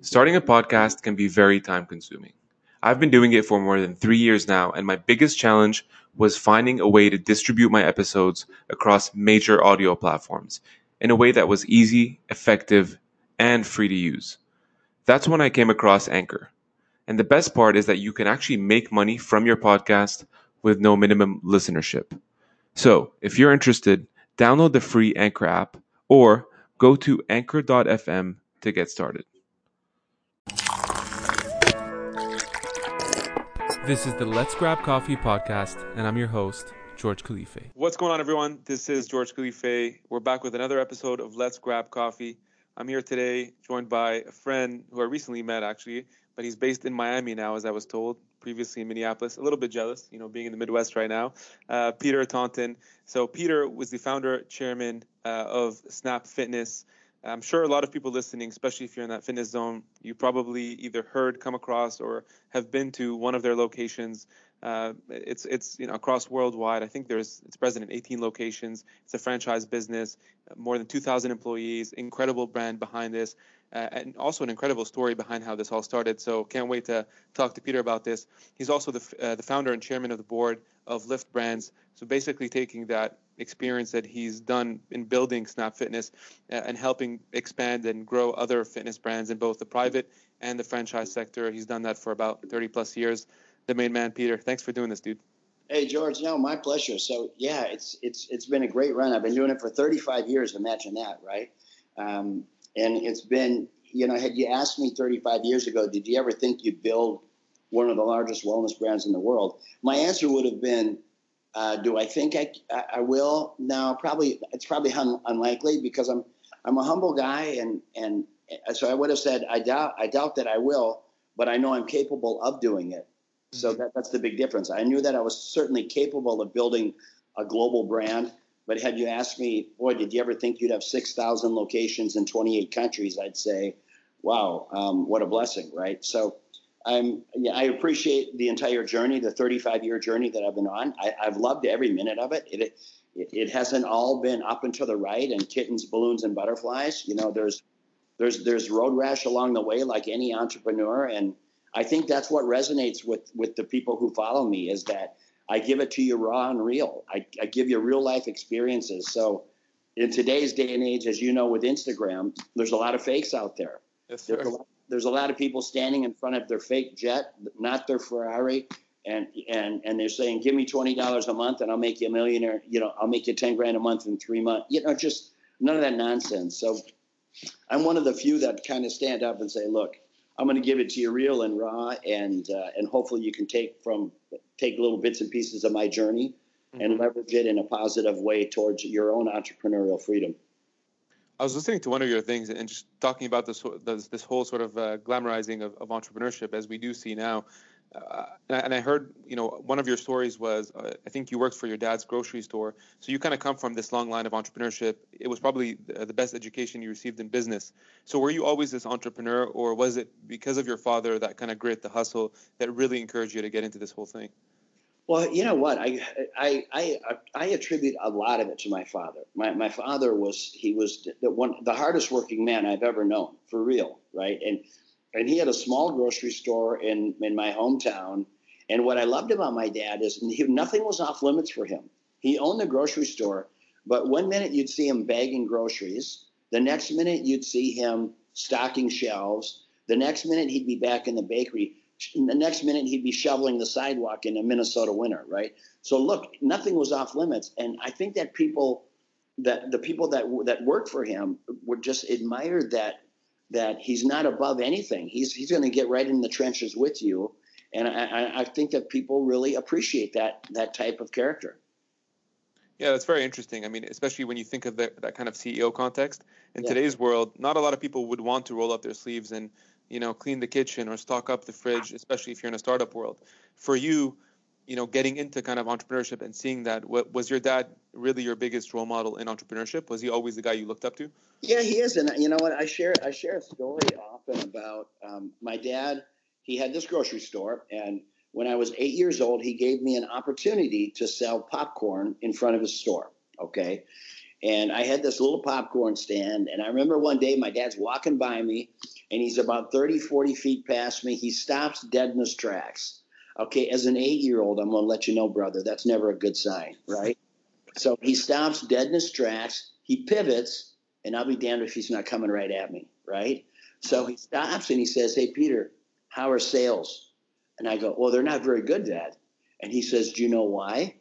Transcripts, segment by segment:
Starting a podcast can be very time consuming. I've been doing it for more than three years now, and my biggest challenge was finding a way to distribute my episodes across major audio platforms in a way that was easy, effective, and free to use. That's when I came across Anchor. And the best part is that you can actually make money from your podcast with no minimum listenership. So if you're interested, download the free Anchor app or go to anchor.fm to get started. This is the Let's Grab Coffee podcast, and I'm your host, George Khalife. What's going on, everyone? This is George Khalife. We're back with another episode of Let's Grab Coffee. I'm here today, joined by a friend who I recently met, actually, but he's based in Miami now, as I was told. Previously in Minneapolis, a little bit jealous, you know, being in the Midwest right now. Uh, Peter Taunton. So Peter was the founder, chairman uh, of Snap Fitness. I'm sure a lot of people listening, especially if you're in that fitness zone, you probably either heard, come across, or have been to one of their locations. Uh, it's it's you know across worldwide. I think there's it's present in 18 locations. It's a franchise business, more than 2,000 employees. Incredible brand behind this, uh, and also an incredible story behind how this all started. So can't wait to talk to Peter about this. He's also the uh, the founder and chairman of the board of Lift Brands. So basically taking that experience that he's done in building Snap Fitness uh, and helping expand and grow other fitness brands in both the private and the franchise sector. He's done that for about 30 plus years. The main man, Peter. Thanks for doing this, dude. Hey George, no, my pleasure. So yeah, it's it's it's been a great run. I've been doing it for 35 years. Imagine that, right? Um, and it's been, you know, had you asked me 35 years ago, did you ever think you'd build one of the largest wellness brands in the world? My answer would have been uh, do I think I, I will? No, probably. It's probably un, unlikely because I'm I'm a humble guy, and and so I would have said I doubt I doubt that I will, but I know I'm capable of doing it. Mm-hmm. So that, that's the big difference. I knew that I was certainly capable of building a global brand. But had you asked me, boy, did you ever think you'd have six thousand locations in 28 countries? I'd say, wow, um, what a blessing, right? So I'm, yeah, I appreciate the entire journey, the 35 year journey that I've been on. I, have loved every minute of it. It, it. it hasn't all been up and to the right and kittens, balloons, and butterflies. You know, there's there's there's road rash along the way, like any entrepreneur, and I think that's what resonates with with the people who follow me is that I give it to you raw and real. I, I give you real life experiences. So in today's day and age, as you know, with Instagram, there's a lot of fakes out there. Yes. There's a lot, there's a lot of people standing in front of their fake jet, not their Ferrari, and and and they're saying, "Give me twenty dollars a month, and I'll make you a millionaire." You know, I'll make you ten grand a month in three months. You know, just none of that nonsense. So, I'm one of the few that kind of stand up and say, "Look, I'm going to give it to you real and raw, and uh, and hopefully you can take from take little bits and pieces of my journey." Mm-hmm. And leverage it in a positive way towards your own entrepreneurial freedom. I was listening to one of your things and just talking about this this, whole sort of uh, glamorizing of, of, entrepreneurship as we do see now. Uh, and, I, and, I, heard, you know, one of your stories was uh, I think you worked for your dad's grocery store, so you kind of come from this long line of entrepreneurship. It was probably the, the best education you received in business. So were you always this entrepreneur, or was it because of your father that kind of grit, the hustle, that really encouraged you to get into this whole thing? Well, you know what? I, I, I, I attribute a lot of it to my father. My, my father was, he was the one, the hardest working man I've ever known for real. Right. And, and he had a small grocery store in, in my hometown. And what I loved about my dad is he, nothing was off limits for him. He owned the grocery store, but one minute you'd see him bagging groceries. The next minute you'd see him stocking shelves. The next minute he'd be back in the bakery the next minute he'd be shoveling the sidewalk in a Minnesota winter, right? So look, nothing was off limits, and I think that people, that the people that that worked for him, would just admire that that he's not above anything. He's he's going to get right in the trenches with you, and I, I think that people really appreciate that that type of character. Yeah, that's very interesting. I mean, especially when you think of the, that kind of CEO context. In yeah. today's world, not a lot of people would want to roll up their sleeves and you know, clean the kitchen or stock up the fridge, especially if you're in a startup world. For you, you know, getting into kind of entrepreneurship and seeing that, what, was your dad really your biggest role model in entrepreneurship? Was he always the guy you looked up to? Yeah, he is, and you know what? I share I share a story often about um, my dad. He had this grocery store, and when I was eight years old, he gave me an opportunity to sell popcorn in front of his store. Okay, And I had this little popcorn stand. And I remember one day my dad's walking by me and he's about 30, 40 feet past me. He stops dead in his tracks. Okay, as an eight year old, I'm going to let you know, brother, that's never a good sign, right? so he stops dead in his tracks. He pivots, and I'll be damned if he's not coming right at me, right? So he stops and he says, Hey, Peter, how are sales? And I go, Well, they're not very good, Dad. And he says, Do you know why?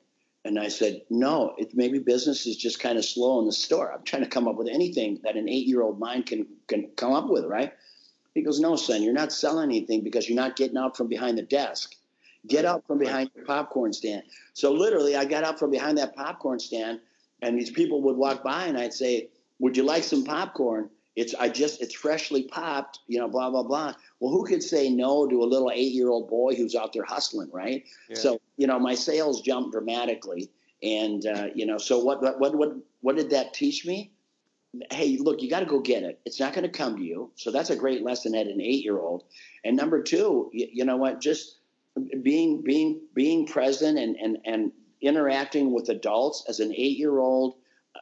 And I said, No, it, maybe business is just kind of slow in the store. I'm trying to come up with anything that an eight year old mind can, can come up with, right? He goes, No, son, you're not selling anything because you're not getting out from behind the desk. Get out from behind the popcorn stand. So literally, I got out from behind that popcorn stand, and these people would walk by, and I'd say, Would you like some popcorn? It's I just it's freshly popped, you know, blah blah blah. Well, who could say no to a little eight year old boy who's out there hustling, right? Yeah. So you know, my sales jumped dramatically, and uh, you know, so what what what what did that teach me? Hey, look, you got to go get it. It's not going to come to you. So that's a great lesson at an eight year old. And number two, you, you know what? Just being being being present and and and interacting with adults as an eight year old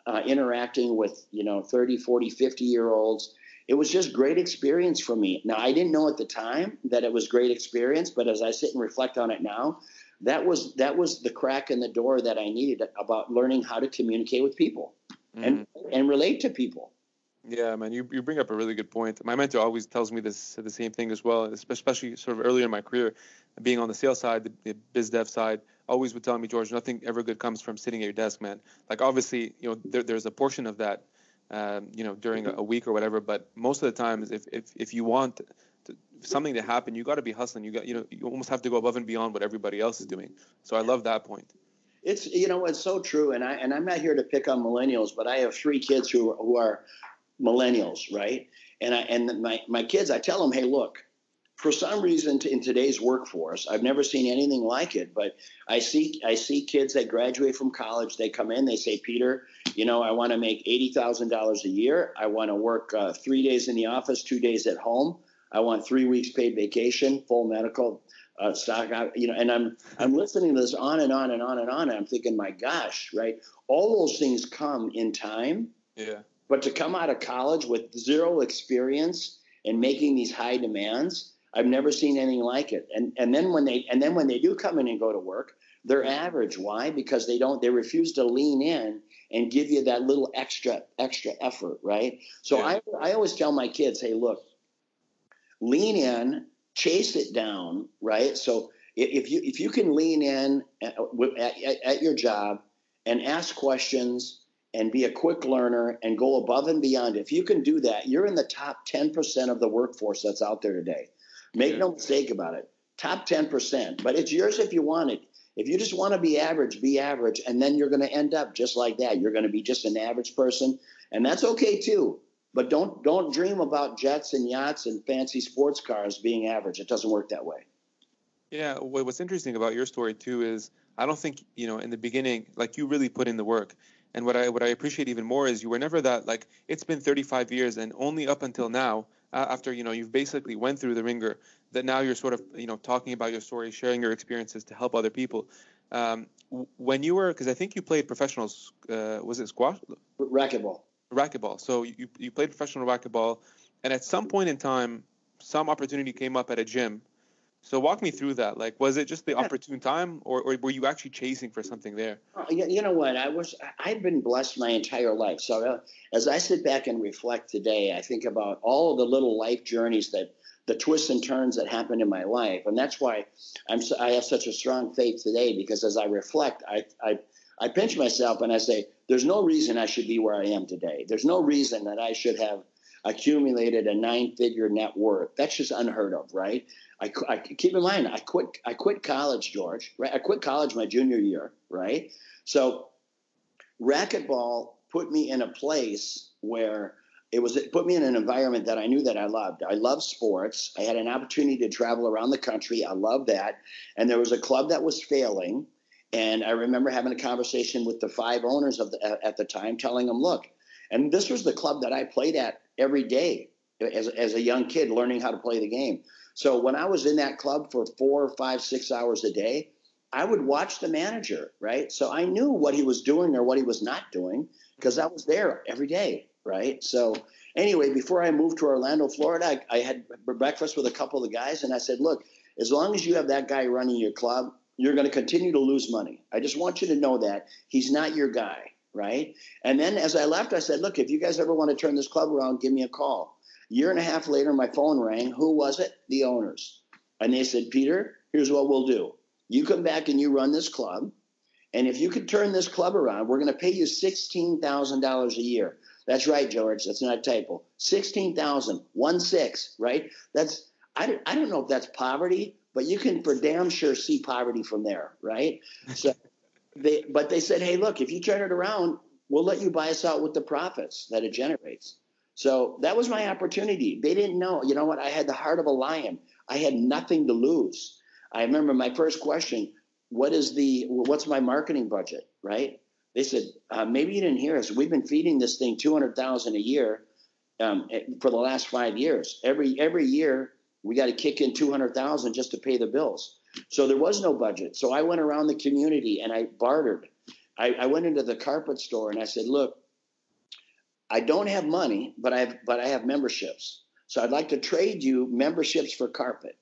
uh, interacting with you know 30 40 50 year olds it was just great experience for me now i didn't know at the time that it was great experience but as i sit and reflect on it now that was that was the crack in the door that i needed about learning how to communicate with people mm-hmm. and and relate to people yeah, man, you, you bring up a really good point. My mentor always tells me this the same thing as well, especially sort of earlier in my career, being on the sales side, the, the biz dev side, always would tell me, George, nothing ever good comes from sitting at your desk, man. Like obviously, you know, there, there's a portion of that, um, you know, during a, week or whatever. But most of the times, if if if you want to, something to happen, you got to be hustling. You got, you know, you almost have to go above and beyond what everybody else is doing. So I love that point. It's you know it's so true, and I and I'm not here to pick on millennials, but I have three kids who who are millennials, right? And I and my my kids, I tell them, hey, look, for some reason in today's workforce i've never seen anything like it but i see i see kids that graduate from college they come in they say peter you know i want to make $80000 a year. I want to work uh, three days in the office two days at home. I want three weeks paid vacation full medical uh, stock you know and i'm i'm listening to this on and on and on and on and i'm thinking my gosh right? All those things come in time. Yeah. But to come out of college with zero experience and making these high demands I've never seen anything like it. And and then when they and then when they do come in and go to work, they're average. Why? Because they don't they refuse to lean in and give you that little extra extra effort, right? So yeah. I I always tell my kids, hey, look, lean in, chase it down, right? So if you if you can lean in uh, at, at, at your job and ask questions and be a quick learner and go above and beyond. If you can do that, you're in the top 10% of the workforce that's out there today. Make yeah. no mistake about it. Top 10%, but it's yours if you want it. If you just want to be average, be average, and then you're going to end up just like that. You're going to be just an average person, and that's okay too. But don't don't dream about jets and yachts and fancy sports cars being average. It doesn't work that way. Yeah, what's interesting about your story too is I don't think you know in the beginning like you really put in the work. And what I what I appreciate even more is you were never that like it's been 35 years and only up until now after you know you've basically went through the ringer that now you're sort of you know talking about your story sharing your experiences to help other people. Um, when you were because i think you played professional uh, was it squash? Racquetball. Racquetball. So you, you played professional racquetball and at some point in time some opportunity came up at a gym so walk me through that. Like, was it just the yeah. opportune time, or, or were you actually chasing for something there? Uh, you know what? I was. I've been blessed my entire life. So uh, as I sit back and reflect today, I think about all of the little life journeys that the twists and turns that happened in my life, and that's why I'm. I have such a strong faith today because as I reflect, I I I pinch myself and I say, "There's no reason I should be where I am today. There's no reason that I should have." Accumulated a nine figure net worth. That's just unheard of, right? I, I, keep in mind I quit I quit college, George. Right, I quit college my junior year, right? So racquetball put me in a place where it was it put me in an environment that I knew that I loved. I love sports. I had an opportunity to travel around the country. I love that. And there was a club that was failing, and I remember having a conversation with the five owners of the, at the time, telling them, "Look," and this was the club that I played at every day as as a young kid, learning how to play the game. So when I was in that club for four, five, six hours a day, I would watch the manager, right? So I knew what he was doing or what he was not doing because I was there every day, right? So anyway, before I moved to Orlando, Florida, I, I, had breakfast with a couple of the guys, and I said, "Look, as long as you have that guy running your club, you're going to continue to lose money. I just want you to know that he's not your guy, right?" And then as I left, I said, "Look, if you guys ever want to turn this club around, give me a call." Year and a half later, my phone rang. Who was it? The owners, and they said, "Peter, here's what we'll do. You come back and you run this club." And if you could turn this club around, we're going to pay you $16,000 a year. That's right, George. That's not a typo. 16,000, one six, right? That's, I don't, I don't know if that's poverty, but you can for damn sure see poverty from there, right? So they, but they said, hey, look, if you turn it around, we'll let you buy us out with the profits that it generates. So that was my opportunity. They didn't know. You know what? I had the heart of a lion. I had nothing to lose. I remember my first question, what is the what's my marketing budget, right? They said, uh, maybe you didn't hear us. We've been feeding this thing 200,000 a year um, eh, for the last five years. Every every year we got to kick in 200,000 just to pay the bills. So there was no budget. So I went around the community and I bartered. I, I went into the carpet store and I said, look, I don't have money, but I have but I have memberships. So I'd like to trade you memberships for carpet.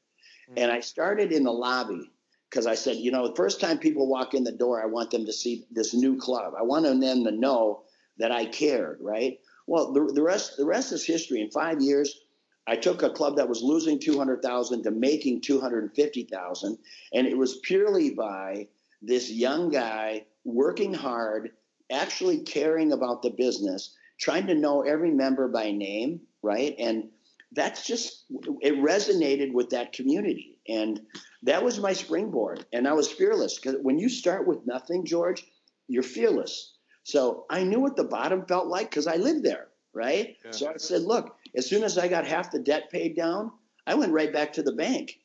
Mm-hmm. And I started in the lobby because I said, you know, the first time people walk in the door, I want them to see this new club. I want them to know that I cared, right? Well, the, the rest the rest is history. In five years, I took a club that was losing two hundred thousand to making two hundred and fifty thousand, and it was purely by this young guy working hard, actually caring about the business, trying to know every member by name, right? And that's just it resonated with that community and that was my springboard and i was fearless because when you start with nothing george you're fearless so i knew what the bottom felt like because i lived there right yeah. so i said look as soon as i got half the debt paid down i went right back to the bank.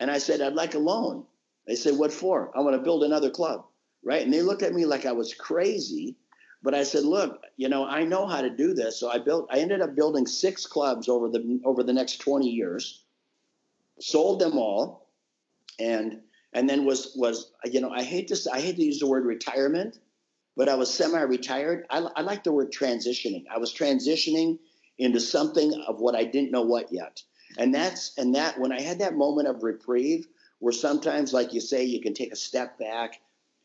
And i said i'd like a loan. They said what for? I want to build another club. Right? And they looked at me like i was crazy. But I said, look, you know, I know how to do this. So I built, I ended up building six clubs over the over the next 20 years, sold them all, and and then was was you know I hate to I hate to use the word retirement, but I was semi-retired. I, I like the word transitioning. I was transitioning into something of what I didn't know what yet, and that's and that when I had that moment of reprieve, where sometimes, like you say, you can take a step back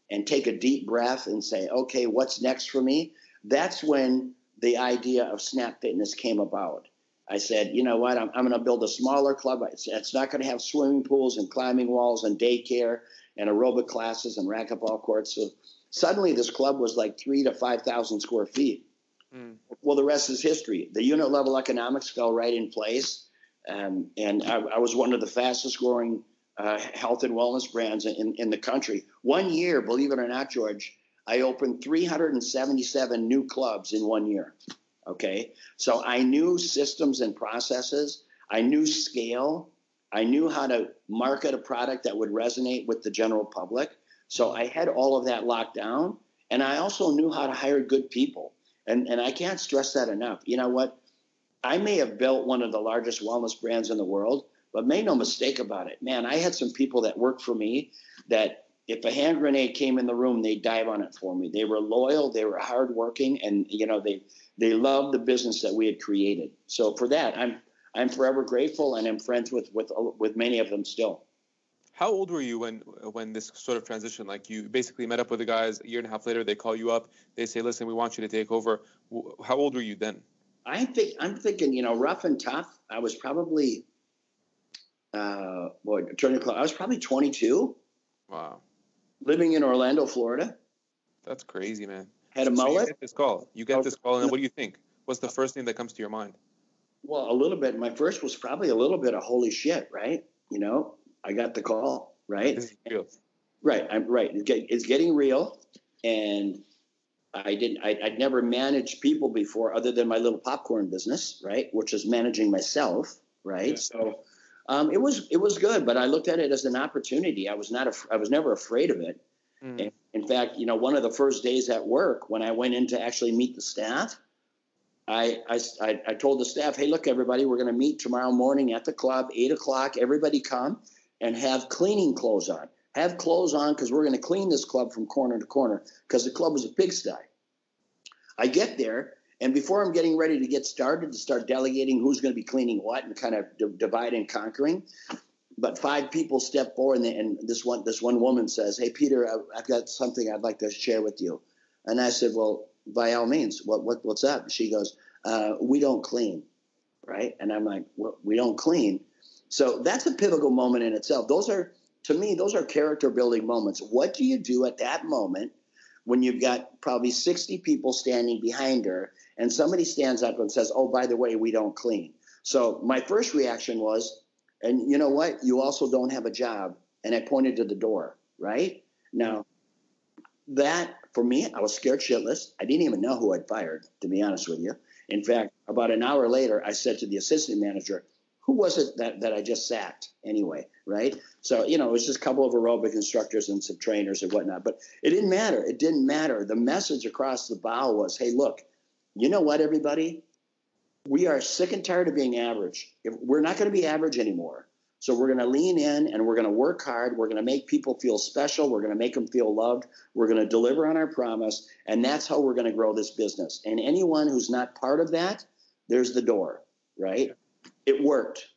and take a deep breath and say, okay, what's next for me? That's when the idea of Snap Fitness came about. I said, you know what? I'm, I'm going to build a smaller club. It's, it's not going to have swimming pools and climbing walls and daycare and aerobic classes and racquetball courts. So suddenly, this club was like three to five thousand square feet. Mm. Well, the rest is history. The unit level economics fell right in place, um, and I, I was one of the fastest growing uh, health and wellness brands in, in the country. One year, believe it or not, George, I opened 377 new clubs in one year. Okay. So I knew systems and processes, I knew scale, I knew how to market a product that would resonate with the general public. So I had all of that locked down. And I also knew how to hire good people. And, and I can't stress that enough. You know what? I may have built one of the largest wellness brands in the world, but make no mistake about it, man, I had some people that worked for me that if a hand grenade came in the room, they'd dive on it for me. They were loyal, they were hardworking, and you know they they loved the business that we had created. So for that, I'm I'm forever grateful, and I'm friends with with with many of them still. How old were you when when this sort of transition? Like you basically met up with the guys a year and a half later. They call you up. They say, "Listen, we want you to take over." How old were you then? I think I'm thinking, you know, rough and tough. I was probably uh, boy, turning close. I was probably 22. Wow. Living in Orlando, Florida. That's crazy, man. Had a so mullet. You get this call. You get this call, and then what do you think? What's the first thing that comes to your mind? Well, a little bit. My first was probably a little bit of holy shit, right? You know, I got the call, right? Right. I'm right. It's, getting real, and I didn't. I, would never managed people before, other than my little popcorn business, right? Which is managing myself, right? Yeah. So um, it was it was good, but I looked at it as an opportunity. I was not af- I was never afraid of it. Mm. in fact, you know, one of the first days at work when I went in to actually meet the staff, I I, I told the staff, "Hey, look, everybody, we're going to meet tomorrow morning at the club, eight o'clock. Everybody come and have cleaning clothes on. have clothes on because we're going to clean this club from corner to corner because the club was a pigsty. I get there, and before I'm getting ready to get started to start delegating who's going to be cleaning what and kind of d- divide and conquering, but five people step forward, and, they, and, this one this one woman says, "Hey, Peter, I, have got something I'd like to share with you." And I said, "Well, by all means, what, what what's up?" She goes, uh, "We don't clean, right?" And I'm like, well, "We don't clean." So that's a pivotal moment in itself. Those are, to me, those are character building moments. What do you do at that moment when you've got probably 60 people standing behind her and somebody stands up and says, Oh, by the way, we don't clean? So my first reaction was, and you know what? You also don't have a job. And I pointed to the door, right? Now, that for me, I was scared shitless. I didn't even know who I'd fired, to be honest with you. In fact, about an hour later, I said to the assistant manager, who was it that, that I just sacked anyway, right? So, you know, it was just a couple of aerobic instructors and some trainers and whatnot. But it didn't matter. It didn't matter. The message across the bow was, hey, look, you know what, everybody? We are sick and tired of being average. If we're not going to be average anymore. So we're going to lean in and we're going to work hard. We're going to make people feel special. We're going to make them feel loved. We're going to deliver on our promise. And that's how we're going to grow this business. And anyone who's not part of that, there's the door, right? It worked.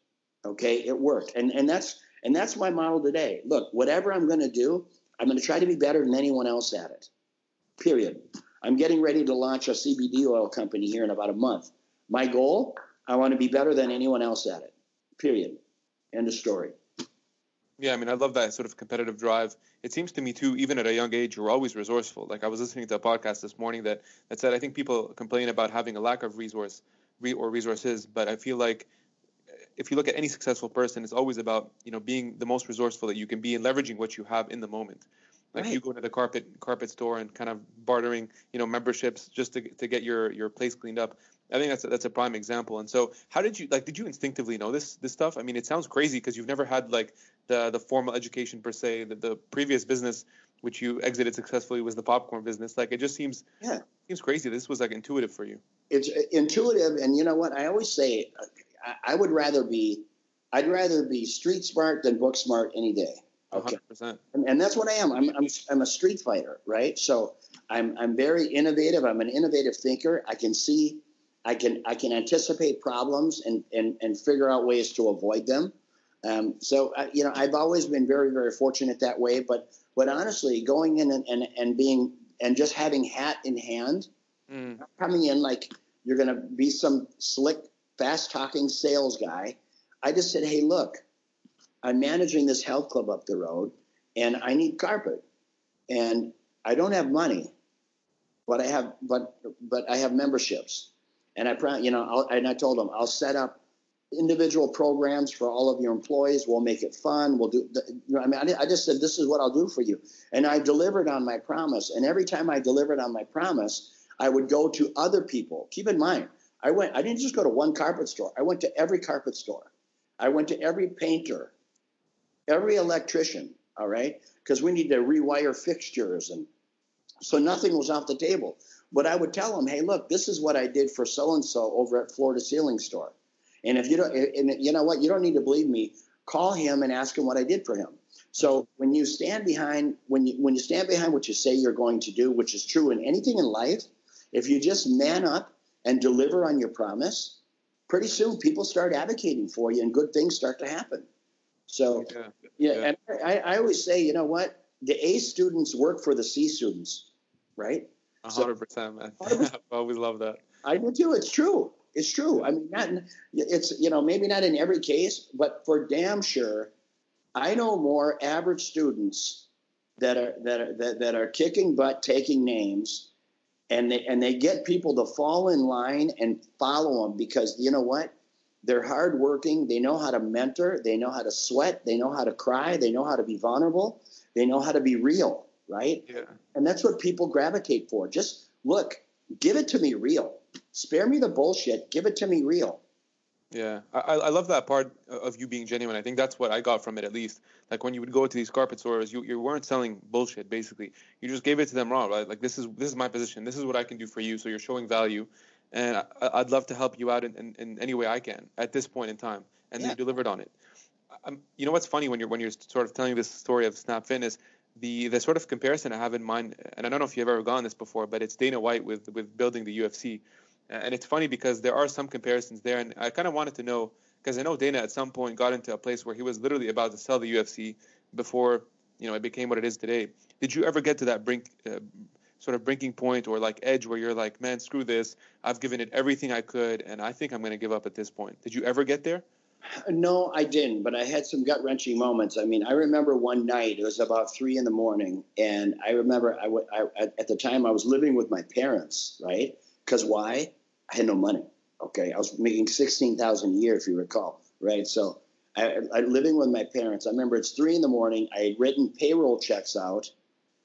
Okay, it worked, and and that's and that's my model today. Look, whatever I'm going to do, I'm going to try to be better than anyone else at it. Period. I'm getting ready to launch a CBD oil company here in about a month. My goal, I want to be better than anyone else at it. Period. End of story. Yeah, I mean, I love that sort of competitive drive. It seems to me too, even at a young age, you're always resourceful. Like I was listening to a podcast this morning that that said, I think people complain about having a lack of resource re- or resources, but I feel like if you look at any successful person, it's always about you know being the most resourceful that you can be and leveraging what you have in the moment. Like right. you go to the carpet carpet store and kind of bartering you know memberships just to to get your your place cleaned up. I think that's a, that's a prime example. And so, how did you like? Did you instinctively know this this stuff? I mean, it sounds crazy because you've never had like the the formal education per se. The, the previous business which you exited successfully was the popcorn business. Like it just seems yeah seems crazy. This was like intuitive for you. It's uh, intuitive, and you know what? I always say uh, I, would rather be, I'd rather be street smart than book smart any day. Okay. 100%. And, and that's what I am. I'm, I'm, I'm a street fighter, right? So I'm, I'm very innovative. I'm an innovative thinker. I can see, I can, I can anticipate problems and, and, and figure out ways to avoid them. Um, so, uh, you know, I've always been very, very fortunate that way. But, but honestly, going in and, and, and being, and just having hat in hand, mm. coming in like you're going to be some slick fast talking sales guy. I just said, hey, look, I'm managing this health club up the road and I need carpet. And I don't have money, but I have but but I have memberships. And I you know, I'll, and I told them I'll set up individual programs for all of your employees. We'll make it fun. We'll do. You know, I mean, I, I just said this is what I'll do for you, and I delivered on my promise. And every time I delivered on my promise, I would go to other people. Keep in mind, I went, I didn't just go to one carpet store. I went to every carpet store. I went to every painter, every electrician, all right? Because we need to rewire fixtures. And so nothing was off the table. But I would tell them, hey, look, this is what I did for so and so over at Florida Ceiling Store. And if you don't, and you know what, you don't need to believe me. Call him and ask him what I did for him. So when you stand behind, when you when you stand behind what you say you're going to do, which is true in anything in life, if you just man up and deliver on your promise, pretty soon people start advocating for you and good things start to happen. So, yeah, yeah, yeah. and I, I, always say, you know what? The A students work for the C students, right? hundred percent, man. I always love that. I do too. It's true. It's true. I mean, not it's you know maybe not in every case, but for damn sure, I know more average students that are that are that, that are kicking butt, taking names, and they and they get people to fall in line and follow them because you know what? They're hardworking. They know how to mentor. They know how to sweat. They know how to cry. They know how to be vulnerable. They know how to be real right? Yeah. and that's what people gravitate for. Just look give it to me real. Spare me the bullshit. Give it to me real yeah, I, I love that part of you being genuine. I think that's what I got from it, at least. Like when you would go to these carpet stores, you, you weren't selling bullshit. Basically, you just gave it to them raw, right? Like this is this is my position. This is what I can do for you. So you're showing value, and I, would love to help you out in, in, in, any way I can at this point in time. And yeah. you delivered on it. um, you know what's funny when you're when you're sort of telling this story of Snap Fitness, the the sort of comparison I have in mind, and I don't know if you've ever gone this before, but it's Dana White with with building the UFC, and it's funny because there are some comparisons there, and I kind of wanted to know because I know Dana at some point got into a place where he was literally about to sell the UFC before you know it became what it is today. Did you ever get to that brink? Uh, sort of brinking point or like edge where you're like, man, screw this. I've given it everything I could, and I think I'm going to give up at this point. Did you ever get there? No, I didn't, but I had some gut wrenching moments. I mean, I remember one night, it was about three in the morning, and I remember I, I at the time I was living with my parents, right? Because why? I had no money. Okay, I was making sixteen thousand a year, if you recall, right? So, I, I living with my parents. I remember it's three in the morning. I had written payroll checks out,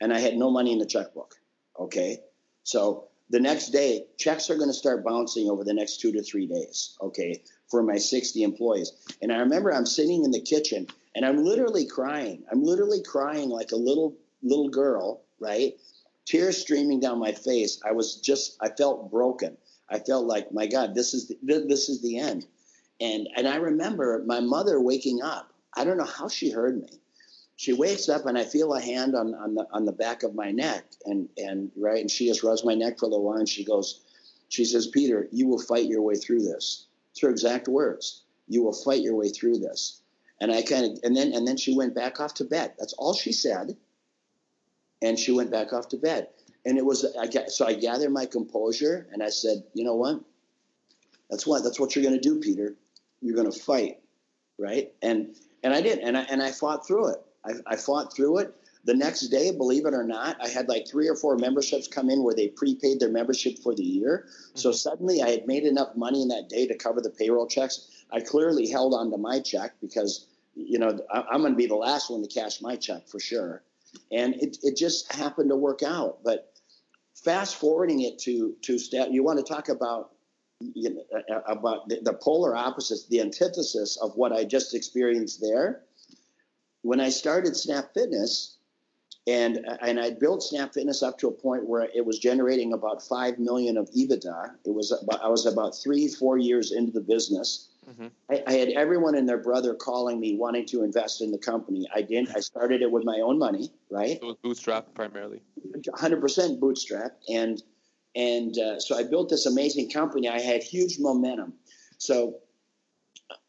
and I had no money in the checkbook. Okay, so the next day, checks are going to start bouncing over the next two to three days. Okay, for my 60 employees. And I remember I'm sitting in the kitchen and I'm literally crying. I'm literally crying like a little little girl, right? Tears streaming down my face. I was just I felt broken. I felt like, my God, this is the, this is the end. And and I remember my mother waking up. I don't know how she heard me. She wakes up and I feel a hand on, on the on the back of my neck and and right and she just rubs my neck for a little while and she goes, she says, Peter, you will fight your way through this. It's her exact words. You will fight your way through this. And I kind of and then and then she went back off to bed. That's all she said. And she went back off to bed. And it was I got so I gathered my composure and I said, you know what? That's what that's what you're going to do, Peter. You're going to fight, right? And and I did, and I and I fought through it. I, I fought through it. The next day, believe it or not, I had like three or four memberships come in where they prepaid their membership for the year. Mm-hmm. So suddenly I had made enough money in that day to cover the payroll checks. I clearly held on to my check because, you know, I'm going to be the last one to cash my check for sure. And it, it just happened to work out. But fast forwarding it to, to step, you want to talk about you know, uh, uh, about the, the, polar opposites, the antithesis of what I just experienced there. When I started Snap Fitness, and uh, and I built Snap Fitness up to a point where it was generating about five million of EBITDA. It was about, I was about three four years into the business. Mm-hmm. I, I, had everyone and their brother calling me wanting to invest in the company. I didn't. I started it with my own money, right? It was bootstrap primarily. 100% bootstrap, and and uh, so I built this amazing company. I had huge momentum. So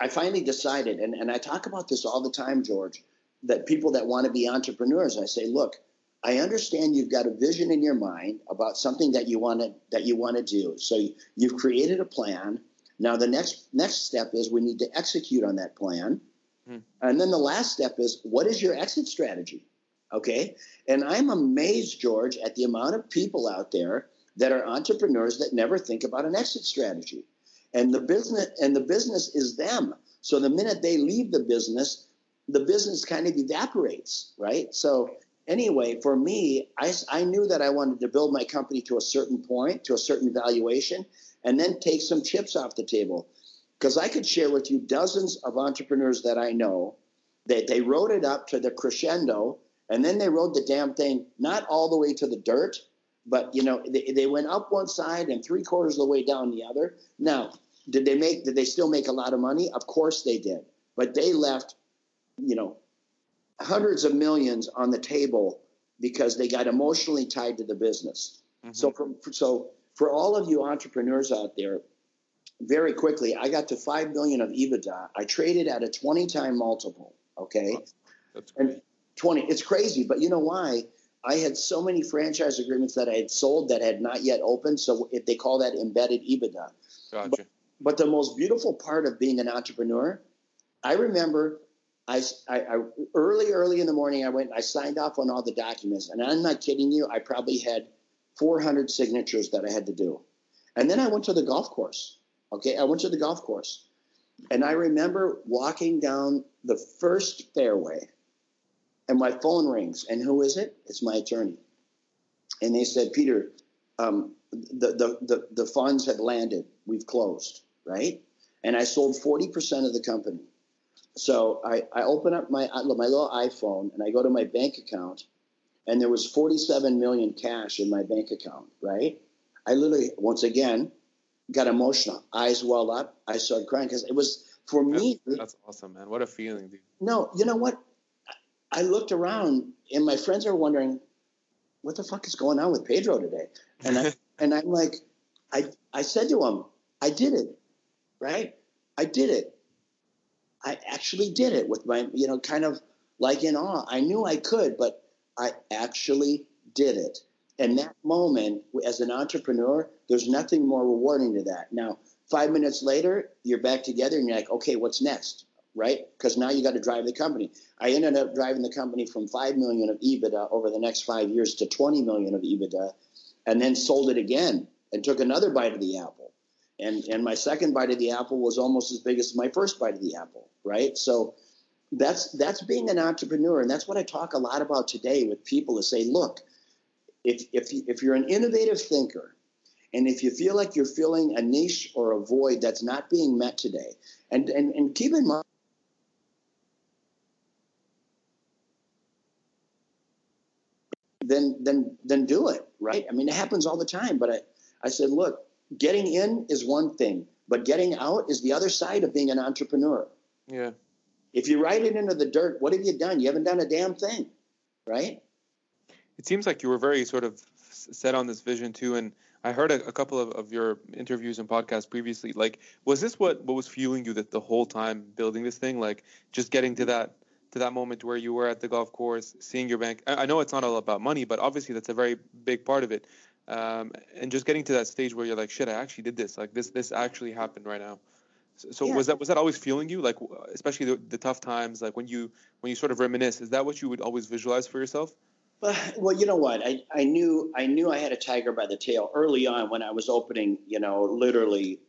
I finally decided, and, and I talk about this all the time, George that people that want to be entrepreneurs, I say, look, I understand you've got a vision in your mind about something that you want to that you want to do. So you've created a plan. Now the next next step is we need to execute on that plan. Hmm. And then the last step is what is your exit strategy? Okay? And I'm amazed, George, at the amount of people out there that are entrepreneurs that never think about an exit strategy. And the business and the business is them. So the minute they leave the business, the business kind of evaporates, right? So anyway, for me, I, I knew that I wanted to build my company to a certain point, to a certain valuation, and then take some chips off the table. Because I could share with you dozens of entrepreneurs that I know that they wrote it up to the crescendo, and then they rode the damn thing not all the way to the dirt, but you know they, they went up one side and three quarters of the way down the other. Now, did they make? Did they still make a lot of money? Of course they did, but they left you know, hundreds of millions on the table because they got emotionally tied to the business. Mm-hmm. So, for, so for all of you entrepreneurs out there, very quickly, I got to five million of EBITDA. I traded at a twenty time multiple. Okay, that's great. and twenty. It's crazy, but you know why? I had so many franchise agreements that I had sold that had not yet opened. So if they call that embedded EBITDA. Gotcha. But, but the most beautiful part of being an entrepreneur, I remember I, I, I, early, early in the morning, I went. I signed off on all the documents, and I'm not kidding you. I probably had 400 signatures that I had to do, and then I went to the golf course. Okay, I went to the golf course, and I remember walking down the first fairway, and my phone rings, and who is it? It's my attorney, and they said, Peter, um, the, the the the funds have landed. We've closed, right? And I sold 40 percent of the company so I, I open up my my little iPhone and I go to my bank account, and there was 47 million cash in my bank account. Right? I literally once again got emotional, eyes welled up. I started crying because it was For me, that's awesome, man. What a feeling, dude. No, you know what? I looked around and my friends are wondering, what the fuck is going on with Pedro today? And I and I'm like, I I said to him, I did it, right? I did it. I actually did it with my, you know, kind of like in awe. I knew I could, but I actually did it. And that moment, as an entrepreneur, there's nothing more rewarding to that. Now, five minutes later, you're back together and you're like, okay, what's next? Right? Because now you got to drive the company. I ended up driving the company from five million of EBITDA over the next five years to 20 million of EBITDA, and then sold it again and took another bite of the apple. And and my second bite of the apple was almost as big as my first bite of the apple. Right? So that's that's being an entrepreneur, and that's what I talk a lot about today with people. To say, look, if if if you're an innovative thinker and if you feel like you're filling a niche or a void that's not being met today, and, and, and keep in mind, then then then do it, right? I mean, it happens all the time. But I, I said, look, getting in is one thing, but getting out is the other side of being an entrepreneur. Yeah. If you write it into the dirt, what have you done? You haven't done a damn thing, right? It seems like you were very sort of set on this vision too, and I heard a, a couple of, of your interviews and podcasts previously. Like, was this what, what was fueling you that the whole time building this thing? Like, just getting to that to that moment where you were at the golf course, seeing your bank. I, I know it's not all about money, but obviously that's a very big part of it. Um, and just getting to that stage where you're like, shit, I actually did this. Like this, this actually happened right now. So, yeah. was that was that always fueling you? Like, especially the, the tough times, like when you when you sort of reminisce. Is that what you would always visualize for yourself? Uh, well, you know what? I, I knew I knew I had a tiger by the tail early on when I was opening, you know, literally,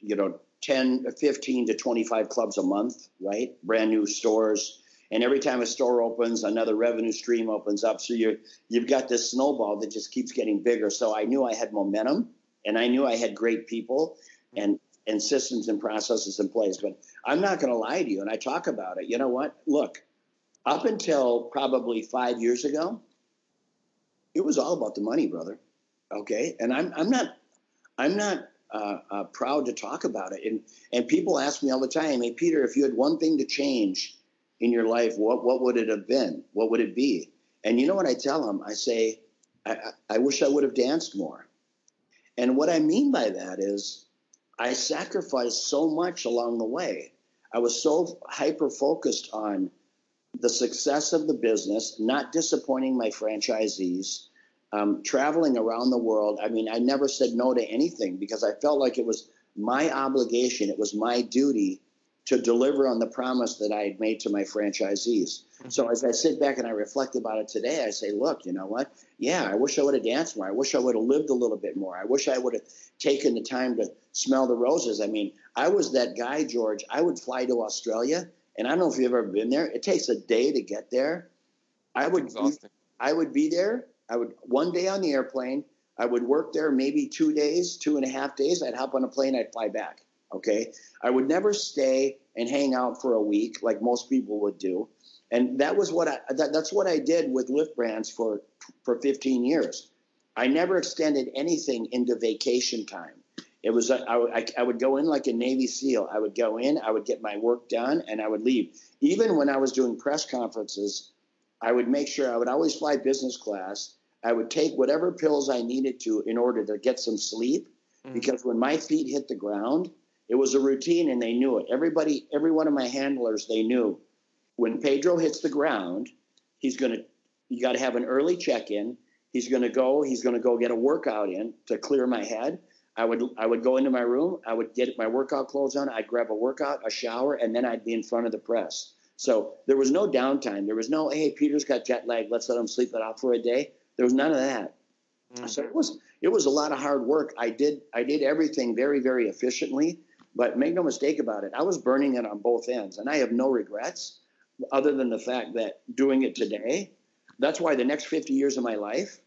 you know, 10, 15 to 25 clubs a month, right? Brand new stores. And every time a store opens, another revenue stream opens up. So you you've got this snowball that just keeps getting bigger. So I knew I had momentum and I knew I had great people and and systems and processes in place. But I'm not going to lie to you, and I talk about it. You know what? Look, up until probably five years ago, it was all about the money, brother. Okay, and I'm I'm not I'm not uh, uh, proud to talk about it. And and people ask me all the time, "Hey, Peter, if you had one thing to change in your life, what what would it have been? What would it be?" And you know what I tell them? I say, I, I wish I would have danced more. And what I mean by that is, I sacrificed so much along the way. I was so hyper focused on the success of the business, not disappointing my franchisees, um, traveling around the world. I mean, I never said no to anything because I felt like it was my obligation, it was my duty to deliver on the promise that I had made to my franchisees. Mm-hmm. So as I sit back and I reflect about it today, I say, look, you know what? Yeah, I wish I would have danced more. I wish I would have lived a little bit more. I wish I would have taken the time to smell the roses. I mean, I was that guy, George. I would fly to Australia and I don't know if you've ever been there. It takes a day to get there. I would be, I would be there. I would one day on the airplane. I would work there maybe two days, two and a half days. I'd hop on a plane. I'd fly back. Okay. I would never stay and hang out for a week like most people would do. And that was what I, that, that's what I did with Lift Brands for, for 15 years. I never extended anything into vacation time. It was I, I, I would go in like a Navy SEAL. I would go in, I would get my work done, and I would leave. Even when I was doing press conferences, I would make sure I would always fly business class. I would take whatever pills I needed to in order to get some sleep, mm-hmm. because when my feet hit the ground, it was a routine, and they knew it. Everybody, every one of my handlers, they knew when Pedro hits the ground, he's going to. You got to have an early check in. He's going to go. He's going to go get a workout in to clear my head I would I would go into my room, I would get my workout clothes on, I'd grab a workout, a shower, and then I'd be in front of the press. So there was no downtime. There was no, hey, Peter's got jet lag, let's let him sleep it off for a day. There was none of that. Mm-hmm. So it was it was a lot of hard work. I did I did everything very very efficiently, but make no mistake about it, I was burning it on both ends, and I have no regrets, other than the fact that doing it today. That's why the next 50 years of my life,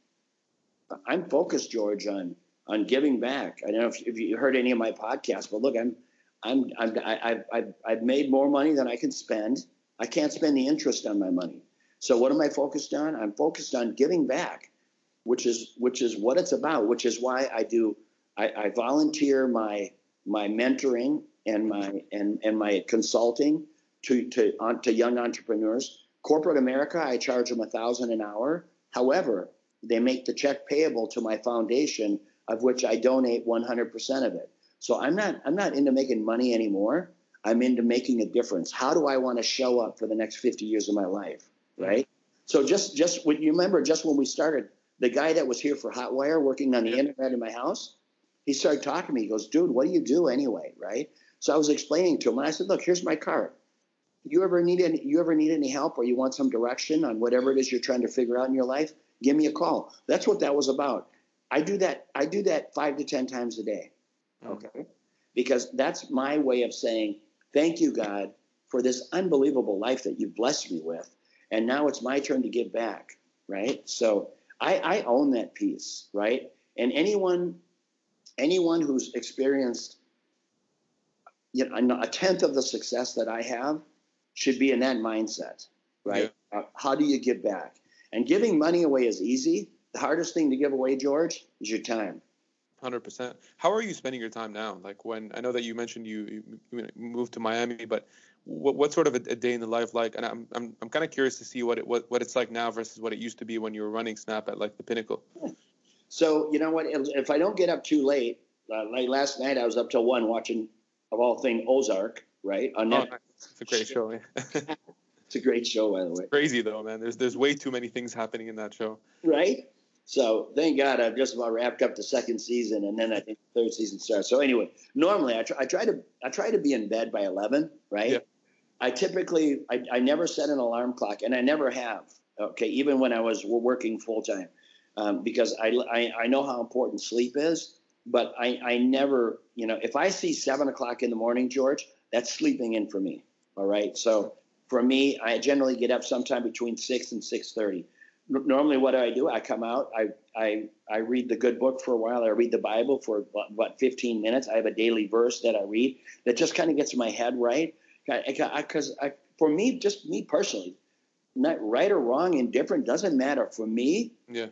I'm focused, George, on on giving back. I don't know if, if you heard any of my podcasts, but look, I'm, I'm, I'm I, I've, I've made more money than I can spend. I can't spend the interest on my money. So what am I focused on? I'm focused on giving back, which is which is what it's about. Which is why I do. I, I volunteer my my mentoring and my and and my consulting to to on, to young entrepreneurs. Corporate America, I charge them a thousand an hour. However, they make the check payable to my foundation, of which I donate 100% of it. So I'm not I'm not into making money anymore. I'm into making a difference. How do I want to show up for the next 50 years of my life, right? So just just when you remember just when we started, the guy that was here for Hotwire working on the internet in my house, he started talking to me. He goes, "Dude, what do you do anyway?" Right? So I was explaining to him, and I said, "Look, here's my card. You ever need any you ever need any help or you want some direction on whatever it is you're trying to figure out in your life? Give me a call." That's what that was about. I do that. I do that five to ten times a day. Hmm. Okay, because that's my way of saying thank you, God, for this unbelievable life that you've blessed me with, and now it's my turn to give back. Right. So I, I own that piece. Right. And anyone anyone who's experienced you know, a tenth of the success that I have should be in that mindset, right? Yeah. Uh, how do you give back? And giving money away is easy. The hardest thing to give away, George, is your time. Hundred percent. How are you spending your time now? Like when I know that you mentioned you, you moved to Miami, but what, what sort of a, a, day in the life like? And I'm I'm, I'm kind of curious to see what it what, what it's like now versus what it used to be when you were running Snap at like the pinnacle. So you know what? If I don't get up too late, uh, like last night, I was up till one watching of all things Ozark, right? On oh, It's a great show. it's a great show, by the way. crazy though, man. There's there's way too many things happening in that show. Right. So thank God I've just about wrapped up the second season, and then I think the third season starts. So anyway, normally I try, I try to I try to be in bed by eleven, right? Yeah. I typically I, I never set an alarm clock, and I never have. Okay, even when I was working full time, um, because I, I I know how important sleep is but I, I never, you know, if I see seven o'clock in the morning, George, that's sleeping in for me. All right. So for me, I generally get up sometime between six and six thirty. Normally, what do I do? I come out. I I I read the good book for a while. I read the Bible for about fifteen minutes. I have a daily verse that I read that just kind of gets my head right. Because i for me, just me personally, not right or wrong, indifferent doesn't matter. For me, yeah,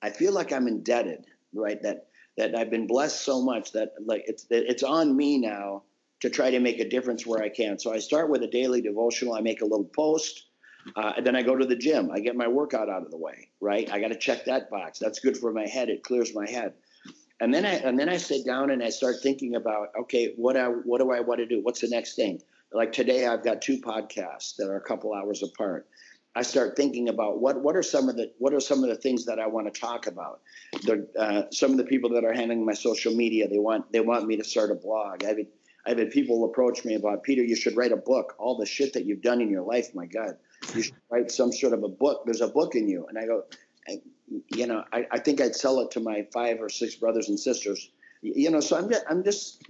I feel like I'm indebted. Right. That that I've been blessed so much that like it's it's on me now to try to make a difference where I can. So I start with a daily devotional. I make a little post, uh, and then I go to the gym. I get my workout out of the way. Right, I got to check that box. That's good for my head. It clears my head. And then I and then I sit down and I start thinking about okay, what I what do I want to do? What's the next thing? Like today, I've got two podcasts that are a couple hours apart. I start thinking about what what are some of the what are some of the things that I want to talk about. Uh, some of the people that are handling my social media they want they want me to start a blog. I've had, I've had people approach me about Peter. You should write a book. All the shit that you've done in your life, my God, you should write some sort of a book. There's a book in you, and I go, I, you know, I, I think I'd sell it to my five or six brothers and sisters. You know, so I'm just, I'm just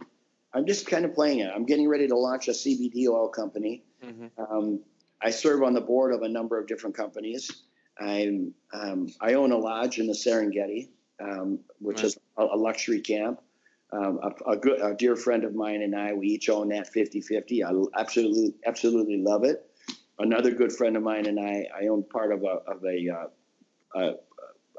I'm just kind of playing it. I'm getting ready to launch a CBD oil company. Mm-hmm. Um, I serve on the board of a number of different companies. I'm, um, I own a lodge in the Serengeti, um, which right. is a, a, luxury camp. Um, a, a, good, a dear friend of mine and I, we each own that 50 50. I absolutely, absolutely love it. Another good friend of mine and I, I own part of a, of a, uh, a,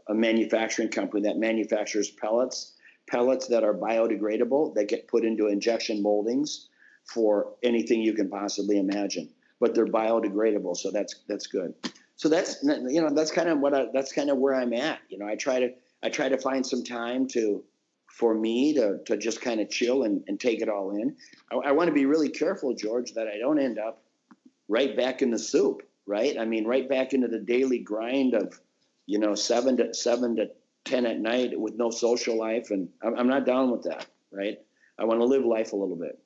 a manufacturing company that manufactures pellets, pellets that are biodegradable that get put into injection moldings for anything you can possibly imagine but they're biodegradable, so that's that's good. So that's you know that's kind of what I, that's kind of where I'm at. You know, I try to I try to find some time to for me to to just kind of chill and, and take it all in. I, I want to be really careful, George, that I don't end up right back in the soup. Right? I mean, right back into the daily grind of you know seven to seven to ten at night with no social life, and I'm, I'm not down with that. Right? I want to live life a little bit.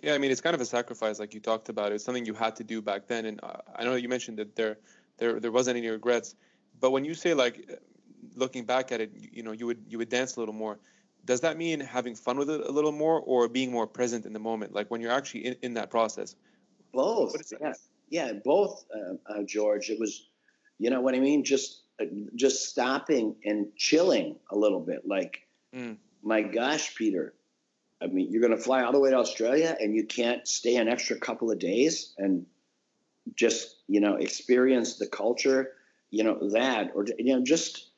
Yeah, I mean, it's kind of a sacrifice, like you talked about. It's something you had to do back then, and uh, I know you mentioned that there, there, there wasn't any regrets. But when you say like, looking back at it, you know, you would you would dance a little more. Does that mean having fun with it a little more, or being more present in the moment, like when you're actually in, in that process? Both. Yeah, yeah, both, uh, uh, George. It was, you know what I mean. Just, uh, just stopping and chilling a little bit. Like, mm. my gosh, Peter, I mean, you're going to fly all the way to Australia and you can't stay an extra couple of days and just, you know, experience the culture, you know, that, or, you know, just,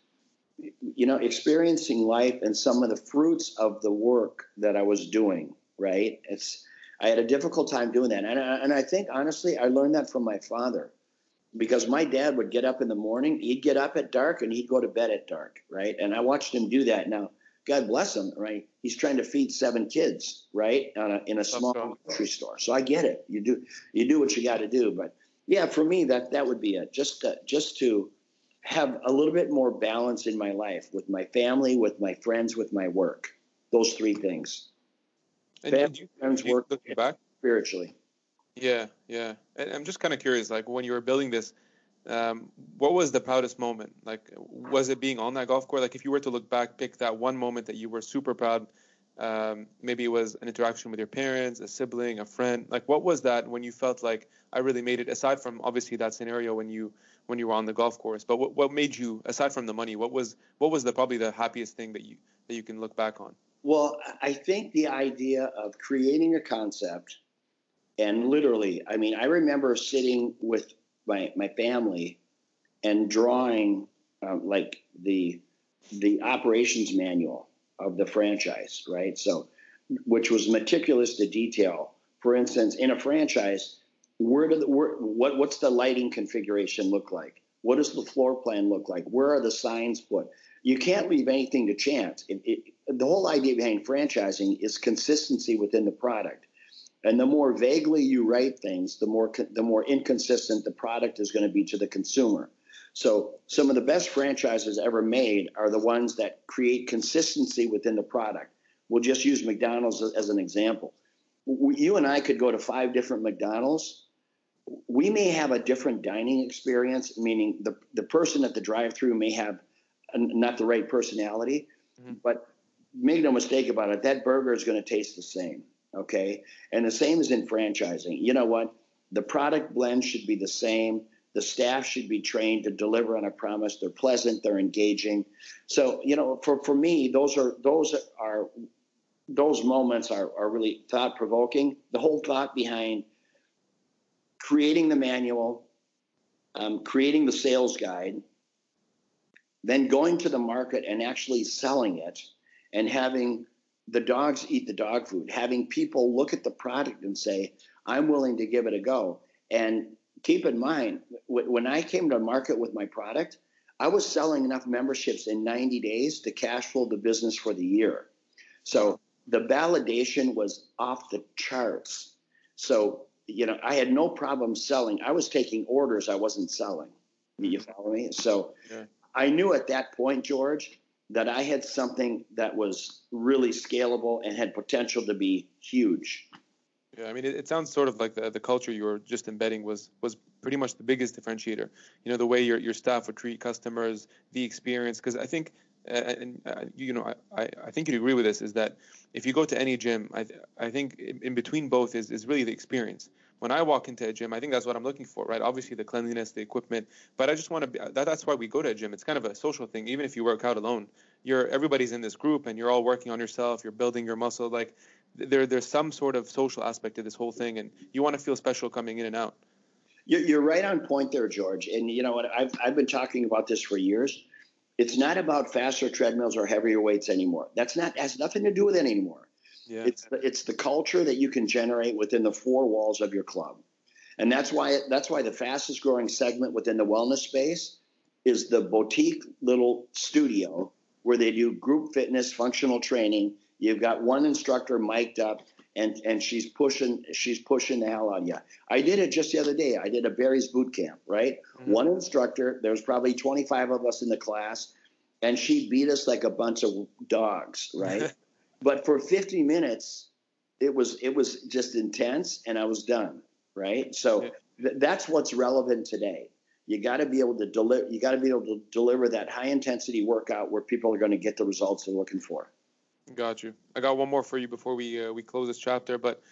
you know, experiencing life and some of the fruits of the work that I was doing, right? It's, I had a difficult time doing that. And I, and I think, honestly, I learned that from my father because my dad would get up in the morning, he'd get up at dark and he'd go to bed at dark, right? And I watched him do that. Now, God bless him, right? He's trying to feed seven kids, right, a, in a small grocery store. So I get it. You do you do what you got to do, but yeah, for me that that would be it. Just to, just to have a little bit more balance in my life with my family, with my friends, with my work. Those three things. And family, you, friends, work, looking back spiritually. Yeah, yeah. And I'm just kind of curious, like when you were building this, um, what was the proudest moment? Like, was it being on that golf course? Like, if you were to look back, pick that one moment that you were super proud. Um, maybe it was an interaction with your parents, a sibling, a friend. Like, what was that when you felt like I really made it? Aside from obviously that scenario when you when you were on the golf course, but what, what made you, aside from the money, what was what was the probably the happiest thing that you that you can look back on? Well, I think the idea of creating a concept, and literally, I mean, I remember sitting with my my family and drawing um, like the the operations manual of the franchise, right? So, which was meticulous to detail. For instance, in a franchise, where do the where, what what's the lighting configuration look like? What does the floor plan look like? Where are the signs put? You can't leave anything to chance. It, it, the whole idea behind franchising is consistency within the product. And the more vaguely you write things, the more the more inconsistent the product is going to be to the consumer. So some of the best franchises ever made are the ones that create consistency within the product. We'll just use McDonald's as an example. You and I could go to five different McDonald's. We may have a different dining experience, meaning the, the person at the drive through may have not the right personality, mm-hmm. but make no mistake about it, that burger is going to taste the same. Okay. And the same is in franchising. You know what? The product blend should be the same. The staff should be trained to deliver on a promise. They're pleasant, they're engaging. So, you know, for, for me, those are those are those moments are, are really thought provoking. The whole thought behind creating the manual, um, creating the sales guide, then going to the market and actually selling it and having the dogs eat the dog food, having people look at the product and say, I'm willing to give it a go. And keep in mind, when I came to market with my product, I was selling enough memberships in 90 days to cash flow the business for the year. So the validation was off the charts. So, you know, I had no problem selling. I was taking orders, I wasn't selling. You follow me? So yeah. I knew at that point, George, that I had something that was really scalable and had potential to be huge. Yeah, I mean, it, it, sounds sort of like the, the culture you were just embedding was was pretty much the biggest differentiator. You know, the way your, your staff would treat customers, the experience. Because I think, uh, and uh, you know, I, I think you'd agree with this is that if you go to any gym, I I think in, in between both is is really the experience when I walk into a gym, I think that's what I'm looking for, right? Obviously, the cleanliness, the equipment, but I just want to be. That, that's why we go to a gym. It's kind of a social thing. Even if you work out alone, you're everybody's in this group, and you're all working on yourself. You're building your muscle. Like there, there's some sort of social aspect to this whole thing, and you want to feel special coming in and out. You're right on point there, George. And you know what? I've I've been talking about this for years. It's not about faster treadmills or heavier weights anymore. That's not has nothing to do with it anymore. Yeah. It's the, it's the culture that you can generate within the four walls of your club, and that's why that's why the fastest growing segment within the wellness space is the boutique little studio where they do group fitness, functional training. You've got one instructor mic'd up, and and she's pushing she's pushing the hell out of you. I did it just the other day. I did a Barry's boot camp. Right, mm-hmm. one instructor. There's probably 25 of us in the class, and she beat us like a bunch of dogs. Right. But for 50 minutes, it was it was just intense, and I was done. Right. So th- that's what's relevant today. You got to be able to deliver. You got to be able to deliver that high intensity workout where people are going to get the results they're looking for. Got you. I got one more for you before we uh, we close this chapter, but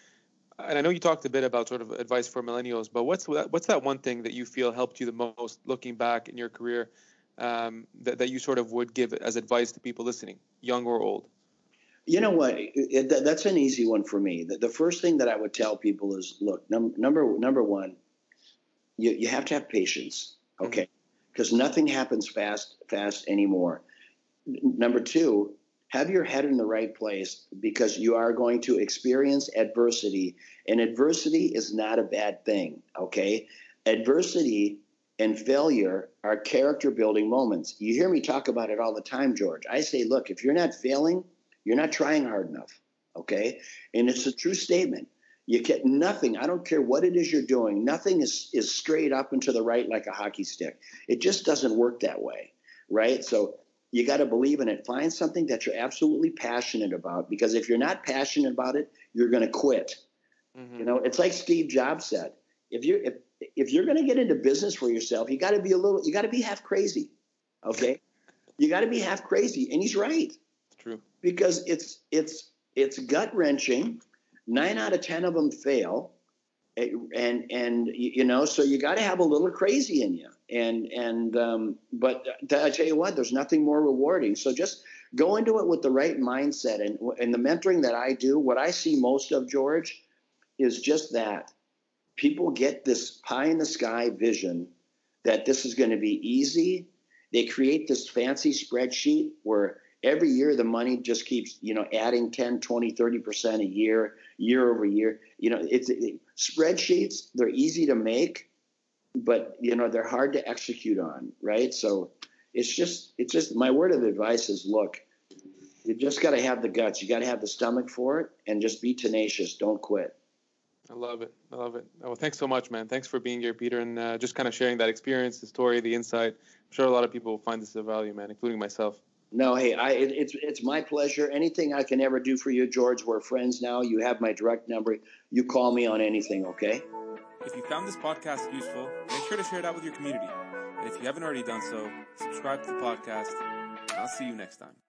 and I know you talked a bit about sort of advice for millennials, but what's that, what's that one thing that you feel helped you the most looking back in your career um, that, that you sort of would give as advice to people listening, young or old? You know what? It, it, that's an easy one for me. The, the, first thing that I would tell people is, look, num- number number one, you, you have to have patience, mm-hmm. okay? Because mm-hmm. nothing happens fast fast anymore. Number two, have your head in the right place because you are going to experience adversity. And adversity is not a bad thing, okay? Adversity and failure are character building moments. You hear me talk about it all the time, George. I say, look, if you're not failing, you're not trying hard enough, okay? And it's a true statement. You get nothing. I don't care what it is you're doing. Nothing is, is straight up and to the right like a hockey stick. It just doesn't work that way, right? So you got to believe in it. Find something that you're absolutely passionate about because if you're not passionate about it, you're going to quit. Mm-hmm. You know, it's like Steve Jobs said. If you if if you're going to get into business for yourself, you got to be a little. You got to be half crazy. Okay, you got to be half crazy, and he's right. It's true because it's it's it's gut wrenching nine out of ten of them fail. And and you know so you got to have a little crazy in you. And and um, but i tell you what there's nothing more rewarding. So just go into it with the right mindset. And and the mentoring that i do what i see most of george is just that people get this pie in the sky vision that this is going to be easy. They create this fancy spreadsheet where every year the money just keeps you know adding 10 20 30% a year year over year you know it's it, spreadsheets they're easy to make but you know they're hard to execute on right so it's just it's just my word of advice is look you just got to have the guts you got to have the stomach for it and just be tenacious don't quit I love it. I love it. Well, thanks so much, man. Thanks for being here, Peter, and uh, just kind of sharing that experience, the story, the insight. I'm sure a lot of people will find this of value, man, including myself. No, hey, I, it, it's it's my pleasure. Anything I can ever do for you, George. We're friends now. You have my direct number. You call me on anything, okay? If you found this podcast useful, make sure to share it out with your community. And if you haven't already done so, subscribe to the podcast. And I'll see you next time.